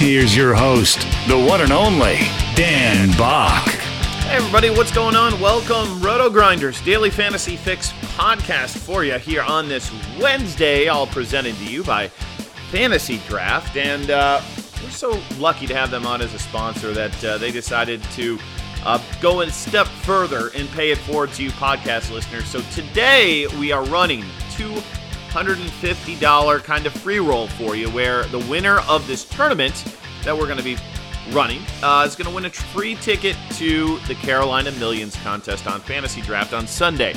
Here's your host, the one and only Dan Bach. Hey everybody, what's going on? Welcome, Roto Grinders Daily Fantasy Fix podcast for you here on this Wednesday, all presented to you by Fantasy Draft, and uh, we're so lucky to have them on as a sponsor that uh, they decided to uh, go a step further and pay it forward to you podcast listeners. So today we are running two $150 kind of free roll for you where the winner of this tournament that we're going to be running uh, is going to win a free ticket to the Carolina Millions contest on Fantasy Draft on Sunday.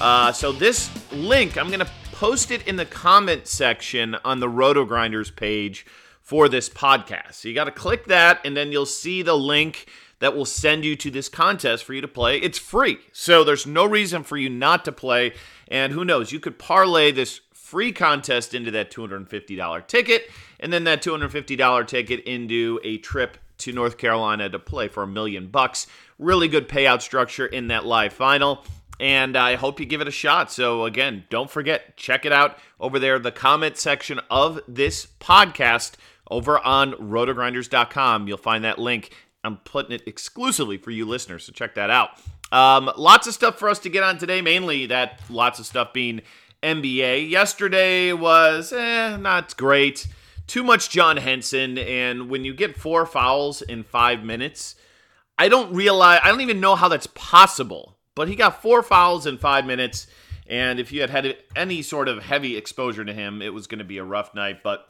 Uh, so this link, I'm going to post it in the comment section on the Roto Grinders page for this podcast. So you got to click that, and then you'll see the link that will send you to this contest for you to play. It's free, so there's no reason for you not to play. And who knows, you could parlay this free contest into that $250 ticket, and then that $250 ticket into a trip to North Carolina to play for a million bucks. Really good payout structure in that live final. And I hope you give it a shot. So, again, don't forget, check it out over there, the comment section of this podcast over on rotogrinders.com. You'll find that link. I'm putting it exclusively for you listeners, so check that out. Um, lots of stuff for us to get on today, mainly that lots of stuff being NBA. Yesterday was eh, not great. Too much John Henson, and when you get four fouls in five minutes, I don't realize, I don't even know how that's possible. But he got four fouls in five minutes, and if you had had any sort of heavy exposure to him, it was going to be a rough night. But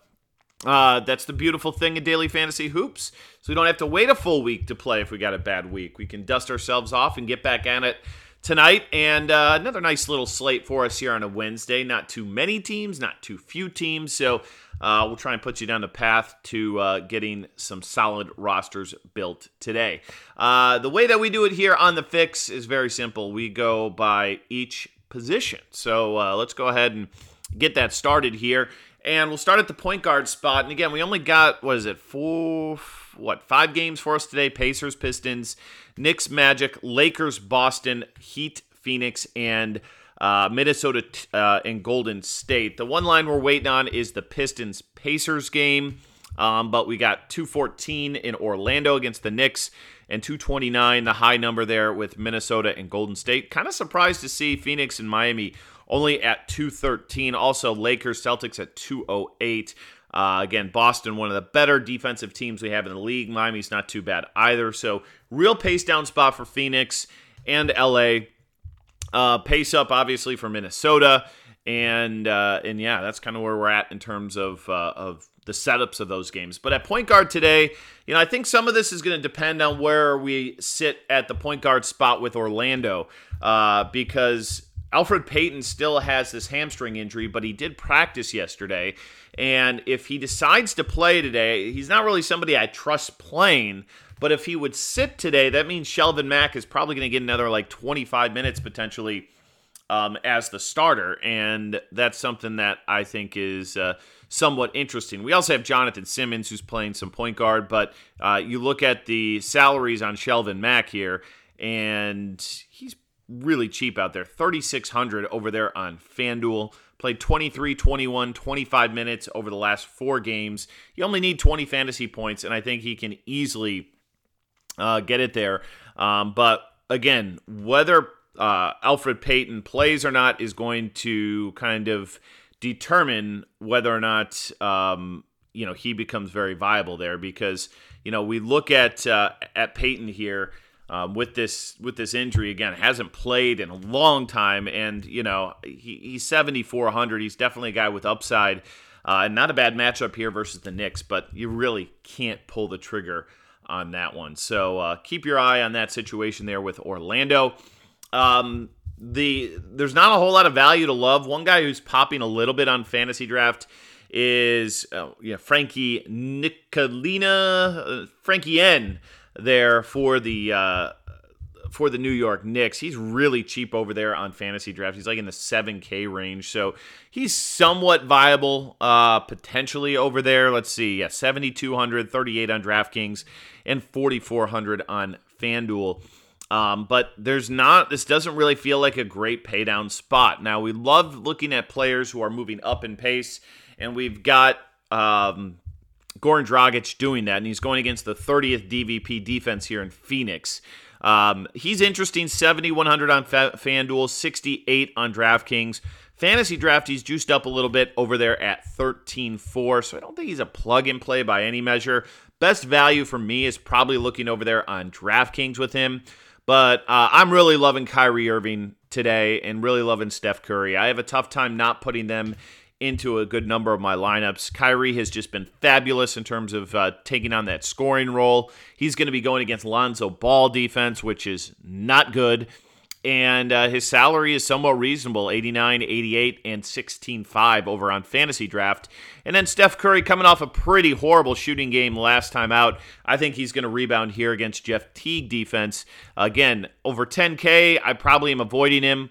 uh, that's the beautiful thing in daily fantasy hoops. So we don't have to wait a full week to play if we got a bad week. We can dust ourselves off and get back at it tonight. And uh, another nice little slate for us here on a Wednesday. Not too many teams, not too few teams. So uh, we'll try and put you down the path to uh, getting some solid rosters built today. Uh, the way that we do it here on the fix is very simple. We go by each position. So uh, let's go ahead and get that started here. And we'll start at the point guard spot. And again, we only got, what is it, four, what, five games for us today Pacers, Pistons, Knicks, Magic, Lakers, Boston, Heat, Phoenix, and uh, Minnesota uh, and Golden State. The one line we're waiting on is the Pistons Pacers game, um, but we got 214 in Orlando against the Knicks and 229, the high number there with Minnesota and Golden State. Kind of surprised to see Phoenix and Miami only at 213. Also, Lakers Celtics at 208. Uh, again, Boston, one of the better defensive teams we have in the league. Miami's not too bad either. So, real pace down spot for Phoenix and LA. Uh, pace up, obviously, for Minnesota. And uh, and yeah, that's kind of where we're at in terms of uh, of the setups of those games. But at point guard today, you know, I think some of this is going to depend on where we sit at the point guard spot with Orlando, uh, because Elfrid Payton still has this hamstring injury, but he did practice yesterday. And if he decides to play today, he's not really somebody I trust playing. But if he would sit today, that means Shelvin Mack is probably going to get another like 25 minutes potentially um, as the starter. And that's something that I think is uh, somewhat interesting. We also have Jonathan Simmons, who's playing some point guard. But uh, you look at the salaries on Shelvin Mack here, and he's really cheap out there 3600 over there on FanDuel. Played 23, 21, 25 minutes over the last four games. You only need 20 fantasy points, and I think he can easily uh, get it there. Um, but again, whether uh, Elfrid Payton plays or not is going to kind of determine whether or not um, you know he becomes very viable there because you know we look at uh, at Payton here um, with this with this injury. Again hasn't played in a long time and you know he, he's 7400 he's definitely a guy with upside uh, and not a bad matchup here versus the Knicks but you really can't pull the trigger on that one. So uh, keep your eye on that situation there with Orlando. Um, the there's not a whole lot of value to love. One guy who's popping a little bit on fantasy draft is uh, yeah Frankie Ntilikina uh, Frankie N there for the uh, for the New York Knicks. He's really cheap over there on fantasy draft. He's like in the 7K range. So he's somewhat viable uh, potentially over there. Let's see. Yeah, 7,200, 38 on DraftKings, and 4,400 on FanDuel. Um, but there's not, this doesn't really feel like a great paydown spot. Now, we love looking at players who are moving up in pace, and we've got um, Goran Dragic doing that, and he's going against the 30th DVP defense here in Phoenix. Um, he's interesting 7,100 on Fa- FanDuel, 68 on DraftKings. Fantasy draft, he's juiced up a little bit over there at 13.4, so I don't think he's a plug and play by any measure. Best value for me is probably looking over there on DraftKings with him. But uh, I'm really loving Kyrie Irving today and really loving Steph Curry. I have a tough time not putting them into a good number of my lineups. Kyrie has just been fabulous in terms of uh, taking on that scoring role. He's going to be going against Lonzo Ball defense, which is not good. And uh, his salary is somewhat reasonable 89, 88, and 16.5 over on Fantasy Draft. And then Steph Curry coming off a pretty horrible shooting game last time out. I think he's going to rebound here against Jeff Teague defense. Again, over 10K, I probably am avoiding him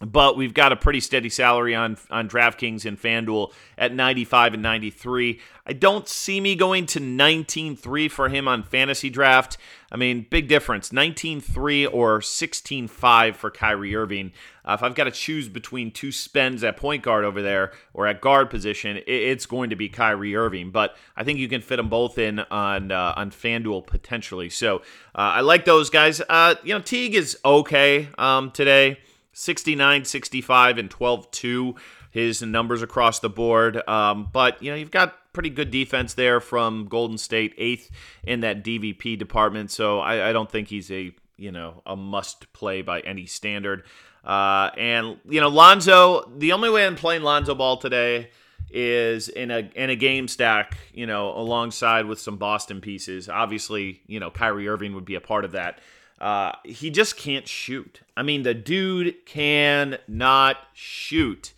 but we've got a pretty steady salary on on DraftKings and FanDuel at 95 and 93. I don't see me going to 19.3 for him on fantasy draft. I mean, big difference 19.3 or 16.5 for Kyrie Irving. Uh, if I've got to choose between two spends at point guard over there or at guard position, it's going to be Kyrie Irving. But I think you can fit them both in on uh, on FanDuel potentially. So uh, I like those guys. Uh, you know, Teague is okay um, today. 69, 65, and 12 2. His numbers across the board. Um, but, you know, you've got pretty good defense there from Golden State, eighth in that DVP department. So I, I don't think he's a, you know, a must play by any standard. Uh, and, you know, Lonzo, the only way I'm playing Lonzo Ball today is in a in a game stack, you know, alongside with some Boston pieces. Obviously, you know, Kyrie Irving would be a part of that. Uh, he just can't shoot. I mean, the dude can not shoot.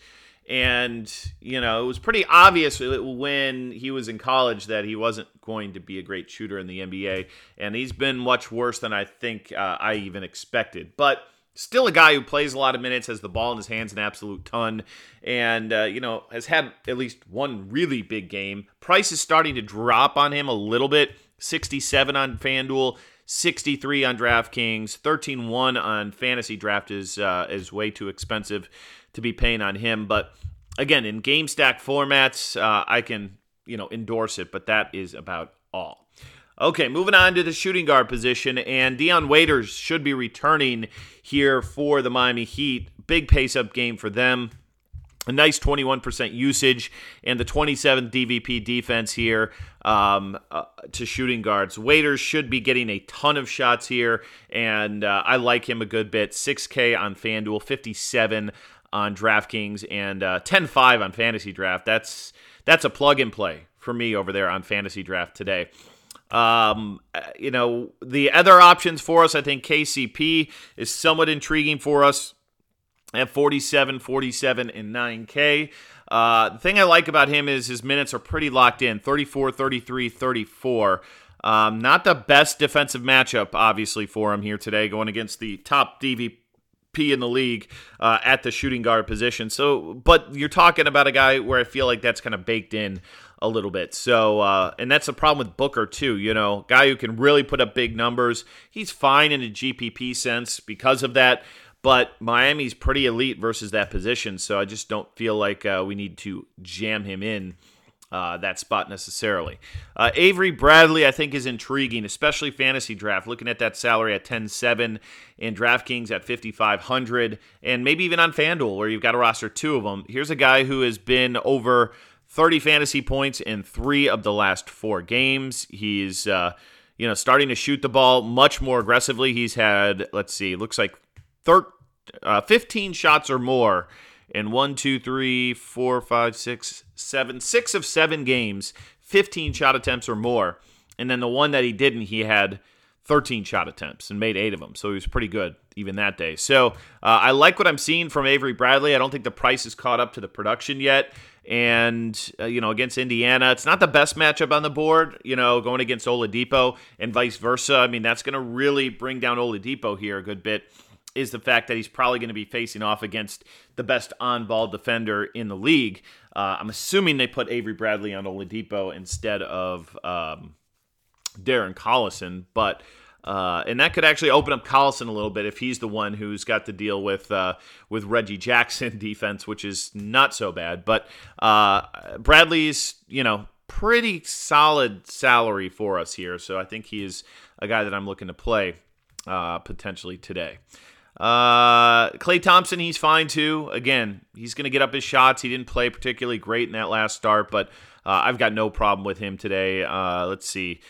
And, you know, it was pretty obvious when he was in college that he wasn't going to be a great shooter in the NBA. And he's been much worse than I think uh, I even expected. But still a guy who plays a lot of minutes, has the ball in his hands an absolute ton, and, uh, you know, has had at least one really big game. Price is starting to drop on him a little bit. 67 on FanDuel, 63 on DraftKings, 13-1 on Fantasy Draft is uh, is way too expensive to be paying on him. But again, in game stack formats, uh, I can you know endorse it, but that is about all. Okay, moving on to the shooting guard position, and Dion Waiters should be returning here for the Miami Heat. Big pace up game for them a nice 21% usage and the 27th DVP defense here um, uh, to shooting guards. Waiters should be getting a ton of shots here, and uh, I like him a good bit. 6K on FanDuel, 57 on DraftKings, and uh, 10-5 on Fantasy Draft. That's that's a plug and play for me over there on Fantasy Draft today. Um, uh, you know, the other options for us, I think KCP is somewhat intriguing for us at 47, 47, and 9K. Uh, the thing I like about him is his minutes are pretty locked in 34, 33, 34. Um, not the best defensive matchup, obviously, for him here today, going against the top DVP in the league uh, at the shooting guard position. So, but you're talking about a guy where I feel like that's kind of baked in a little bit. So, uh, and that's the problem with Booker too. You know, guy who can really put up big numbers. He's fine in a GPP sense because of that. But Miami's pretty elite versus that position, so I just don't feel like uh, we need to jam him in uh, that spot necessarily. Uh, Avery Bradley, I think, is intriguing, especially fantasy draft. Looking at that salary at 10-7 and DraftKings at 5,500, and maybe even on FanDuel where you've got to roster two of them. Here's a guy who has been over 30 fantasy points in three of the last four games. He's, uh, you know, starting to shoot the ball much more aggressively. He's had, let's see, looks like thir- uh, 15 shots or more in one, two, three, four, five, six, seven, six of seven games, 15 shot attempts or more. And then the one that he didn't, he had 13 shot attempts and made eight of them. So he was pretty good even that day. So uh, I like what I'm seeing from Avery Bradley. I don't think the price is caught up to the production yet. And, uh, you know, against Indiana, it's not the best matchup on the board, you know, going against Oladipo and vice versa. I mean, that's going to really bring down Oladipo here a good bit is the fact that he's probably going to be facing off against the best on ball defender in the league. Uh, I'm assuming they put Avery Bradley on Oladipo instead of um, Darren Collison, but. Uh, and that could actually open up Collison a little bit if he's the one who's got to deal with uh, with Reggie Jackson defense, which is not so bad. But uh, Bradley's, you know, pretty solid salary for us here, so I think he is a guy that I'm looking to play uh, potentially today. Uh, Klay Thompson, he's fine too. Again, he's going to get up his shots. He didn't play particularly great in that last start, but uh, I've got no problem with him today. Uh, let's see.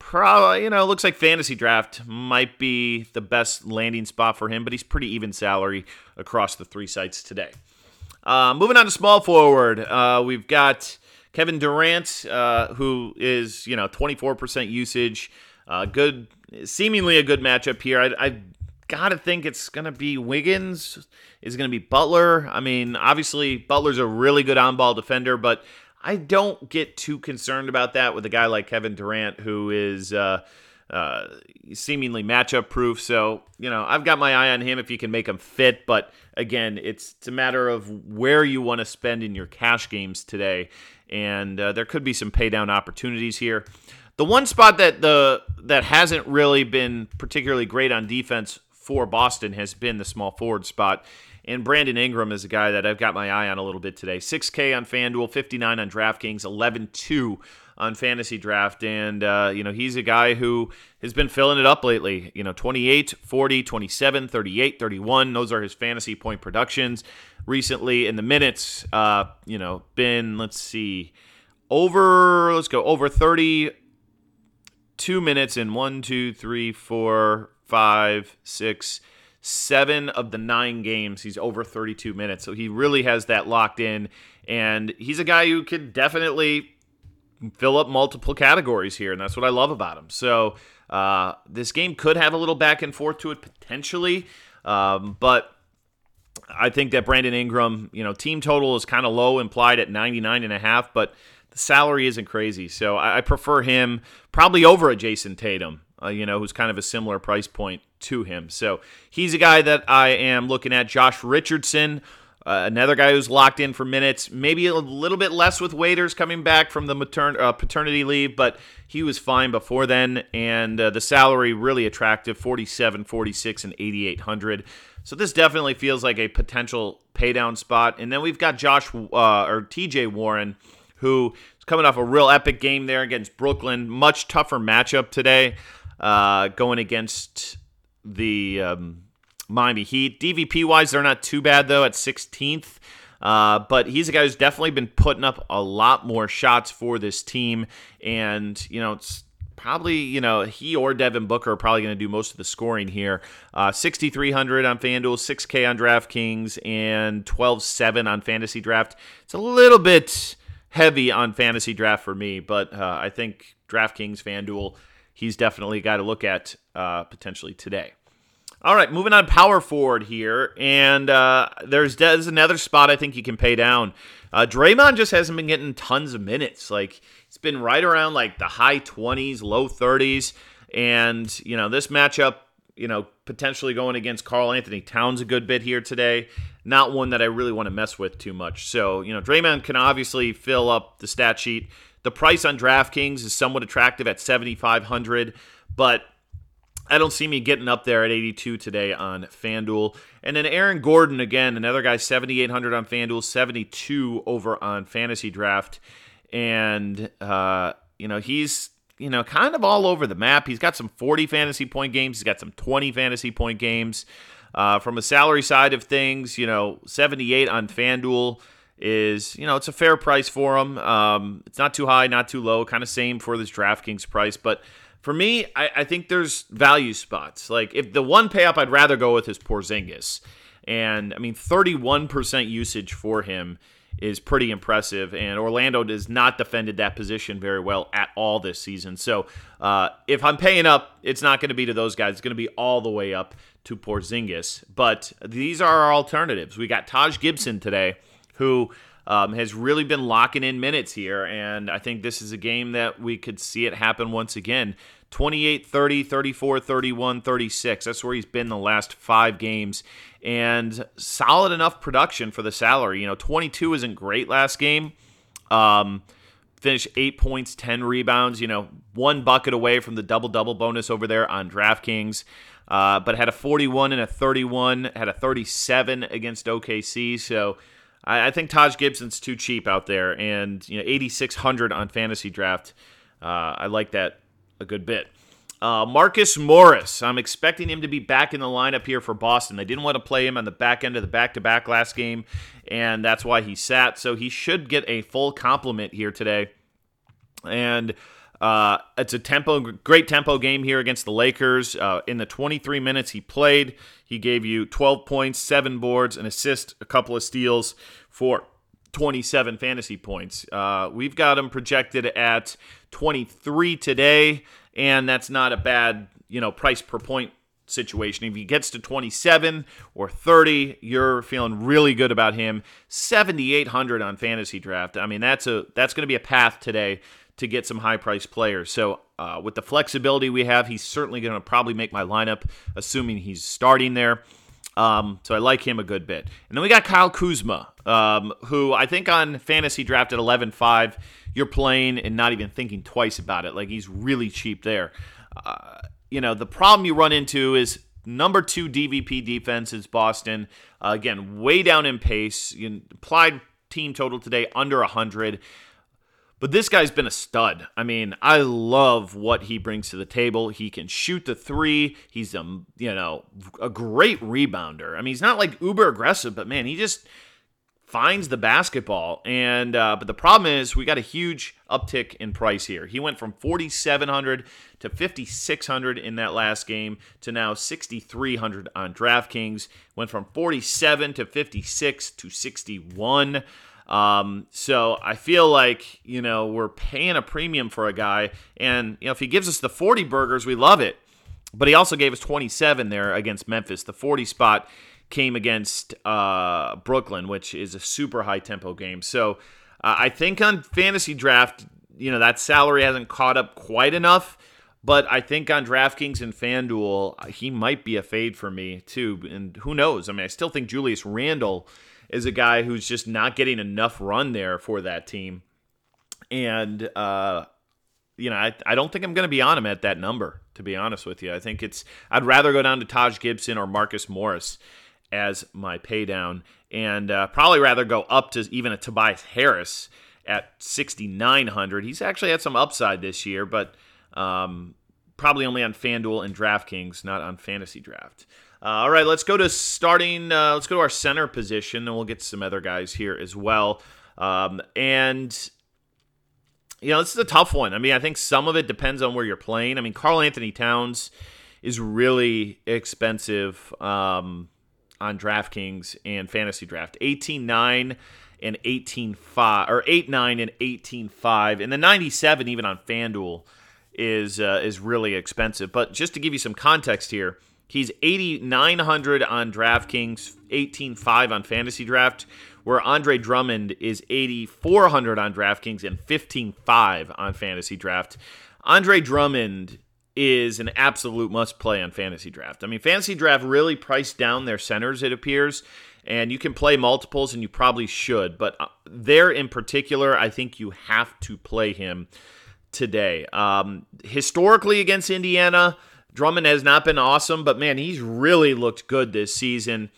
Probably, you know, looks like fantasy draft might be the best landing spot for him, but he's pretty even salary across the three sites today. Uh, moving on to small forward, uh, we've got Kevin Durant, uh, who is you know 24% usage, uh, good, seemingly a good matchup here. I, I gotta think it's gonna be Wiggins. Is gonna be Butler. I mean, obviously Butler's a really good on-ball defender, but I don't get too concerned about that with a guy like Kevin Durant, who is uh, uh, seemingly matchup proof. So you know, I've got my eye on him if you can make him fit. But again, it's, it's a matter of where you want to spend in your cash games today, and uh, there could be some pay down opportunities here. The one spot that the that hasn't really been particularly great on defense for Boston has been the small forward spot. And Brandon Ingram is a guy that I've got my eye on a little bit today. 6K on FanDuel, 59 on DraftKings, 11 2 on Fantasy Draft. And, uh, you know, he's a guy who has been filling it up lately. You know, 28, 40, 27, 38, 31. Those are his fantasy point productions recently. In the minutes, uh, you know, been, let's see, over, let's go, over 32 minutes in one, two, three, four, five, six, seven of the nine games. He's over 32 minutes. So he really has that locked in. And he's a guy who can definitely fill up multiple categories here. And that's what I love about him. So uh, this game could have a little back and forth to it potentially. Um, but I think that Brandon Ingram, you know, team total is kind of low implied at 99 and a half, but the salary isn't crazy. So I, I prefer him probably over a Jayson Tatum uh, you know, who's kind of a similar price point to him. So he's a guy that I am looking at. Josh Richardson, uh, another guy who's locked in for minutes, maybe a little bit less with Waiters coming back from the matern- uh, paternity leave, but he was fine before then. And uh, the salary really attractive 47, 46, and 8,800. So this definitely feels like a potential paydown spot. And then we've got Josh uh, or TJ Warren, who is coming off a real epic game there against Brooklyn. Much tougher matchup today uh, going against the um, Miami Heat. DVP wise, they're not too bad though at 16th. Uh, but he's a guy who's definitely been putting up a lot more shots for this team, and you know it's probably you know he or Devin Booker are probably going to do most of the scoring here. Uh, 6,300 on FanDuel, 6K on DraftKings, and 12.7 on Fantasy Draft. It's a little bit heavy on Fantasy Draft for me, but uh, I think DraftKings, FanDuel he's definitely a guy to look at uh, potentially today. All right, moving on power forward here, and uh, there's, there's another spot I think you can pay down. Uh, Draymond just hasn't been getting tons of minutes. Like it's been right around like the high 20s, low 30s, and you know this matchup, you know potentially going against Karl-Anthony Towns a good bit here today. Not one that I really want to mess with too much. So you know Draymond can obviously fill up the stat sheet. The price on DraftKings is somewhat attractive at 7500 but I don't see me getting up there at 82 today on FanDuel. And then Aaron Gordon, again, another guy, 7,800 on FanDuel, 72 over on Fantasy Draft. And, uh, you know, he's, you know, kind of all over the map. He's got some 40 fantasy point games, he's got some 20 fantasy point games. Uh, from a salary side of things, you know, 78 on FanDuel is, you know, it's a fair price for him. Um, it's not too high, not too low, kind of same for this DraftKings price. But for me, I, I, think there's value spots. Like if the one pay up I'd rather go with is Porzingis. And I mean, 31% usage for him is pretty impressive. And Orlando has not defended that position very well at all this season. So uh, if I'm paying up, it's not going to be to those guys. It's going to be all the way up to Porzingis. But these are our alternatives. We got Taj Gibson today, who um, has really been locking in minutes here. And I think this is a game that we could see it happen once again. 28 30, 34 31, 36. That's where he's been the last five games. And solid enough production for the salary. You know, 22 isn't great last game. Um, finished eight points, 10 rebounds, you know, one bucket away from the double double bonus over there on DraftKings. Uh, but had a 41 and a 31, had a 37 against OKC. So I, I think Taj Gibson's too cheap out there. And, you know, 8,600 on fantasy draft. Uh, I like that a good bit. Uh, Marcus Morris, I'm expecting him to be back in the lineup here for Boston. They didn't want to play him on the back end of the back to back last game, and that's why he sat. So he should get a full complement here today. And uh, it's a tempo, great tempo game here against the Lakers. Uh, in the 23 minutes he played, he gave you 12 points, seven boards, an assist, a couple of steals for 27 fantasy points. Uh, we've got him projected at 23 today, and that's not a bad, you know, price per point situation. If he gets to 27 or 30, you're feeling really good about him. 7800 on fantasy draft. I mean, that's a that's going to be a path today to get some high priced players. So, uh, with the flexibility we have, he's certainly going to probably make my lineup, assuming he's starting there. Um, so I like him a good bit. And then we got Kyle Kuzma, um, who I think on fantasy drafted 11 5 you're playing and not even thinking twice about it. Like he's really cheap there. Uh, you know, the problem you run into is number two DVP defense is Boston. Uh, again, way down in pace. You applied team total today under 100. But this guy's been a stud. I mean, I love what he brings to the table. He can shoot the three. He's a you know a great rebounder. I mean, he's not like uber aggressive, but man, he just finds the basketball. And uh, but the problem is we got a huge uptick in price here. He went from 4700 to 5600 in that last game to now 6300 on DraftKings. Went from 47 to 56 to 61. Um, so I feel like you know we're paying a premium for a guy, and you know if he gives us the 40 burgers, we love it. But he also gave us 27 there against Memphis. The 40 spot came against uh, Brooklyn, which is a super high tempo game. So uh, I think on fantasy draft, you know, that salary hasn't caught up quite enough. But I think on DraftKings and FanDuel, he might be a fade for me too. And who knows? I mean, I still think Julius Randle is a guy who's just not getting enough run there for that team. And, uh, you know, I, I don't think I'm going to be on him at that number, to be honest with you. I think it's, I'd rather go down to Taj Gibson or Marcus Morris as my paydown, and uh, probably rather go up to even a Tobias Harris at 6,900. He's actually had some upside this year, but um, probably only on FanDuel and DraftKings, not on Fantasy Draft. Uh, all right, let's go to starting. Uh, let's go to our center position, and we'll get some other guys here as well. Um, and you know, this is a tough one. I mean, I think some of it depends on where you're playing. I mean, Karl-Anthony Towns is really expensive. Um, on DraftKings and Fantasy Draft. 18-9 and 18-5 or 8-9 and 18-5 and the 97 even on FanDuel is uh, is really expensive. But just to give you some context here, he's 8900 on DraftKings, 18-5 on Fantasy Draft, where Andre Drummond is 8400 on DraftKings and 15-5 on Fantasy Draft. Andre Drummond is an absolute must play on fantasy draft. I mean, fantasy draft really priced down their centers, it appears, and you can play multiples, and you probably should. But uh, there in particular, I think you have to play him today. Um, historically, against Indiana, Drummond has not been awesome, but man, he's really looked good this season.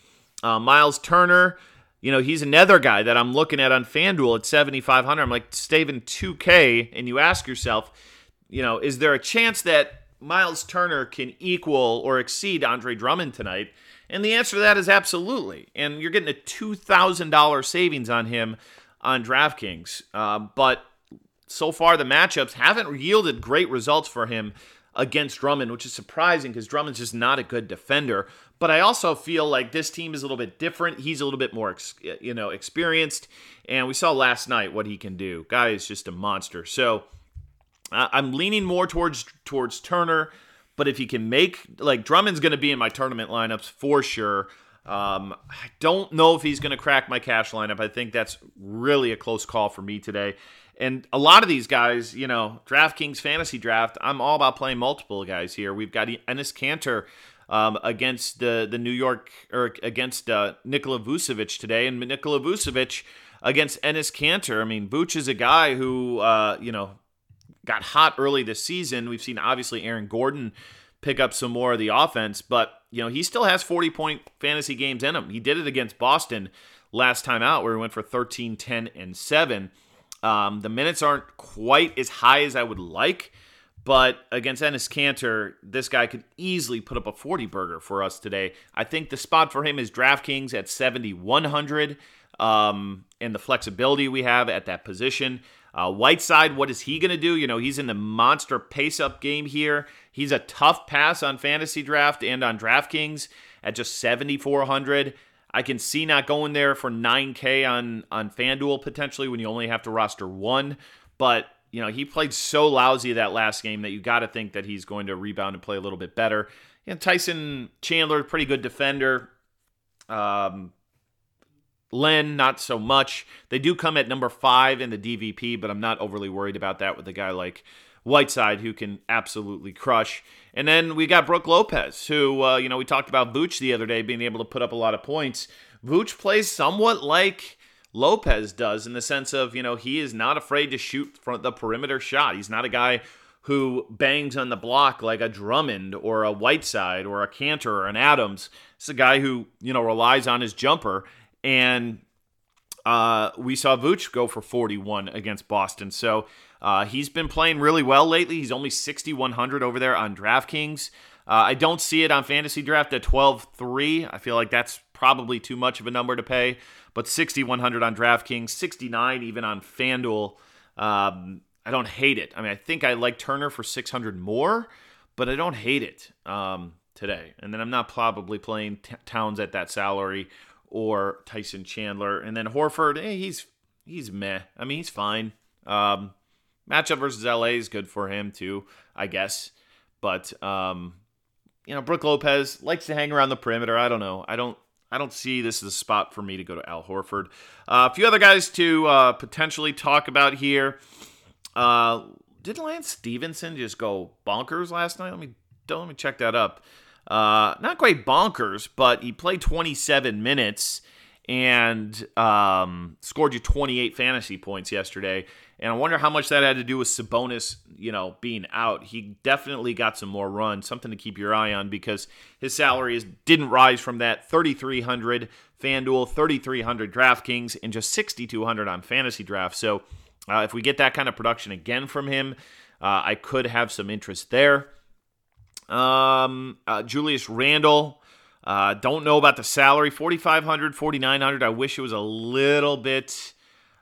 Uh, Miles Turner, you know, he's another guy that I'm looking at on FanDuel at 7,500. I'm like, saving 2K, and you ask yourself, you know, is there a chance that Miles Turner can equal or exceed Andre Drummond tonight. And the answer to that is absolutely. And you're getting a $2,000 savings on him on DraftKings. Uh, but so far, the matchups haven't yielded great results for him against Drummond, which is surprising because Drummond's just not a good defender. But I also feel like this team is a little bit different. He's a little bit more, you know, experienced, and we saw last night what he can do. Guy is just a monster. So uh, I'm leaning more towards towards Turner. But if he can make like Drummond's going to be in my tournament lineups for sure. Um, I don't know if he's going to crack my cash lineup. I think that's really a close call for me today. And a lot of these guys, you know, DraftKings fantasy draft, I'm all about playing multiple guys here. We've got Enes Kanter um, against the the New York or against uh, Nikola Vucevic today, and Nikola Vucevic against Enes Kanter. I mean, Vooch is a guy who uh, you know got hot early this season. We've seen obviously Aaron Gordon pick up some more of the offense, but you know he still has 40 point fantasy games in him. He did it against Boston last time out, where he went for 13, 10, and seven. Um, the minutes aren't quite as high as I would like, but against Enes Kanter, this guy could easily put up a 40 burger for us today. I think the spot for him is DraftKings at 7,100, um, and the flexibility we have at that position. Uh, Whiteside, what is he going to do? You know, he's in the monster pace up game here. He's a tough pass on fantasy draft and on DraftKings at just 7,400. I can see not going there for 9K on on FanDuel potentially when you only have to roster one. But you know he played so lousy that last game that you got to think that he's going to rebound and play a little bit better. And Tyson Chandler, pretty good defender. Um, Len, not so much. They do come at number five in the DVP, but I'm not overly worried about that with a guy like Whiteside who can absolutely crush. And then we got Brook Lopez, who, uh, you know, we talked about Vooch the other day being able to put up a lot of points. Vooch plays somewhat like Lopez does in the sense of, you know, he is not afraid to shoot from the perimeter shot. He's not a guy who bangs on the block like a Drummond or a Whiteside or a Kanter or an Adams. It's a guy who, you know, relies on his jumper. And uh, we saw Vooch go for 41 against Boston. So uh, he's been playing really well lately. He's only 6,100 over there on DraftKings. Uh, I don't see it on Fantasy Draft at 12.3. I feel like that's probably too much of a number to pay. But 6,100 on DraftKings, 69 even on FanDuel. Um, I don't hate it. I mean, I think I like Turner for 600 more, but I don't hate it um, today. And then I'm not probably playing t- Towns at that salary or Tyson Chandler. And then Horford, eh, he's he's meh. I mean, he's fine. Um, matchup versus LA is good for him too, I guess. But um, you know, Brook Lopez likes to hang around the perimeter. I don't know. I don't. I don't see this as a spot for me to go to Al Horford. Uh, a few other guys to uh, potentially talk about here. Uh, did Lance Stephenson just go bonkers last night? Let me don't let me check that up. Uh, not quite bonkers, but he played 27 minutes and um, scored you 28 fantasy points yesterday. And I wonder how much that had to do with Sabonis, you know, being out. He definitely got some more run, something to keep your eye on because his salary is, didn't rise from that 3,300 FanDuel, 3,300 DraftKings, and just 6,200 on Fantasy Draft. So uh, if we get that kind of production again from him, uh, I could have some interest there. Um, uh, Julius Randle. Uh, don't know about the salary 4500 4900 I wish it was a little bit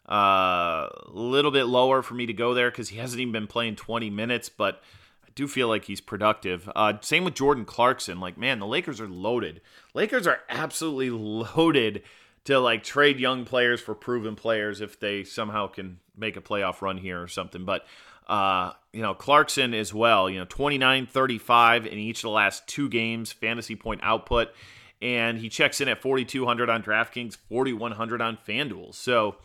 a uh, little bit lower for me to go there because he hasn't even been playing 20 minutes, but I do feel like he's productive. Uh, same with Jordan Clarkson. Like, man, the Lakers are loaded. Lakers are absolutely loaded to like trade young players for proven players if they somehow can make a playoff run here or something. But uh, you know, Clarkson as well, you know, 29 35 in each of the last two games, fantasy point output. And he checks in at 4,200 on DraftKings, 4,100 on FanDuel. So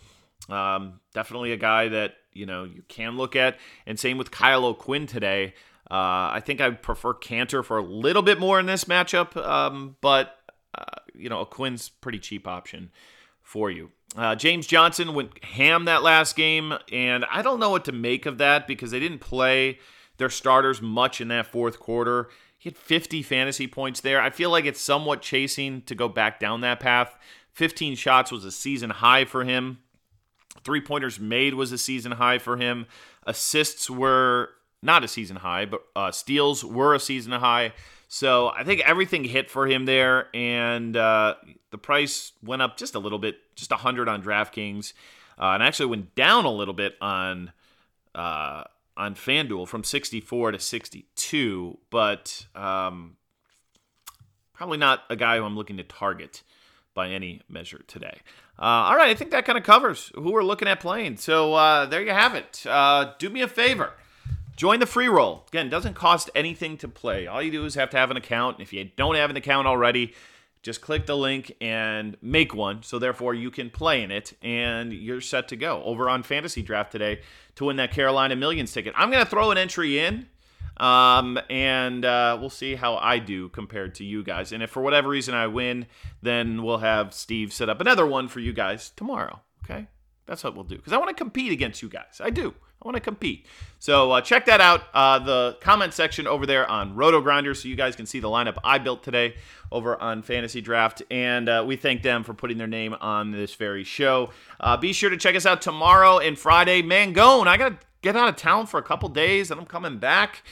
um, definitely a guy that, you know, you can look at. And same with Kyle O'Quinn today. Uh, I think I prefer Kanter for a little bit more in this matchup, um, but, uh, you know, O'Quinn's pretty cheap option for you. Uh, James Johnson went ham that last game, and I don't know what to make of that because they didn't play their starters much in that fourth quarter. He had 50 fantasy points there. I feel like it's somewhat chasing to go back down that path. 15 shots was a season high for him. Three pointers made was a season high for him. Assists were not a season high, but uh, steals were a season high. So I think everything hit for him there, and uh, the price went up just a little bit, just 100 on DraftKings, uh, and actually went down a little bit on uh, on FanDuel from 64 to 62. But um, probably not a guy who I'm looking to target by any measure today. Uh, all right, I think that kind of covers who we're looking at playing. So uh, there you have it. Uh, do me a favor. Join the free roll. Again, doesn't cost anything to play. All you do is have to have an account. If you don't have an account already, just click the link and make one. So therefore you can play in it and you're set to go. Over on Fantasy Draft today to win that Carolina Millions ticket. I'm going to throw an entry in um, and uh, we'll see how I do compared to you guys. And if for whatever reason I win, then we'll have Steve set up another one for you guys tomorrow. Okay? That's what we'll do. Because I want to compete against you guys. I do. I want to compete. So uh, check that out. Uh, the comment section over there on Roto Grinder, so you guys can see the lineup I built today over on Fantasy Draft. And uh, we thank them for putting their name on this very show. Uh, be sure to check us out tomorrow and Friday. Mangone, I got to get out of town for a couple days, and I'm coming back.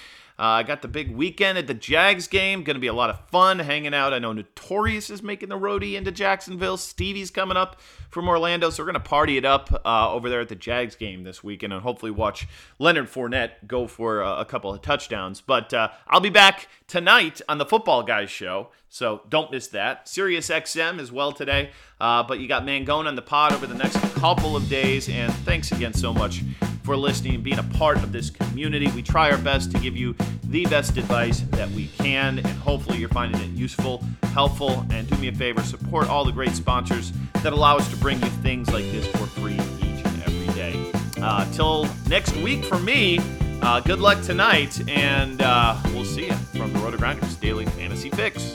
Uh, I got the big weekend at the Jags game. Going to be a lot of fun hanging out. I know Notorious is making the roadie into Jacksonville. Stevie's coming up from Orlando, so we're going to party it up uh, over there at the Jags game this weekend, and hopefully watch Leonard Fournette go for a, a couple of touchdowns. But uh, I'll be back tonight on the Football Guys show, so don't miss that. Sirius XM as well today. Uh, but you got Mangone on the pod over the next couple of days, and thanks again so much for listening and being a part of this community. We try our best to give you the best advice that we can, and hopefully you're finding it useful, helpful, and do me a favor, support all the great sponsors that allow us to bring you things like this for free each and every day. Uh, till next week for me, uh, good luck tonight, and uh, we'll see you from the Roto Grinders Daily Fantasy Fix.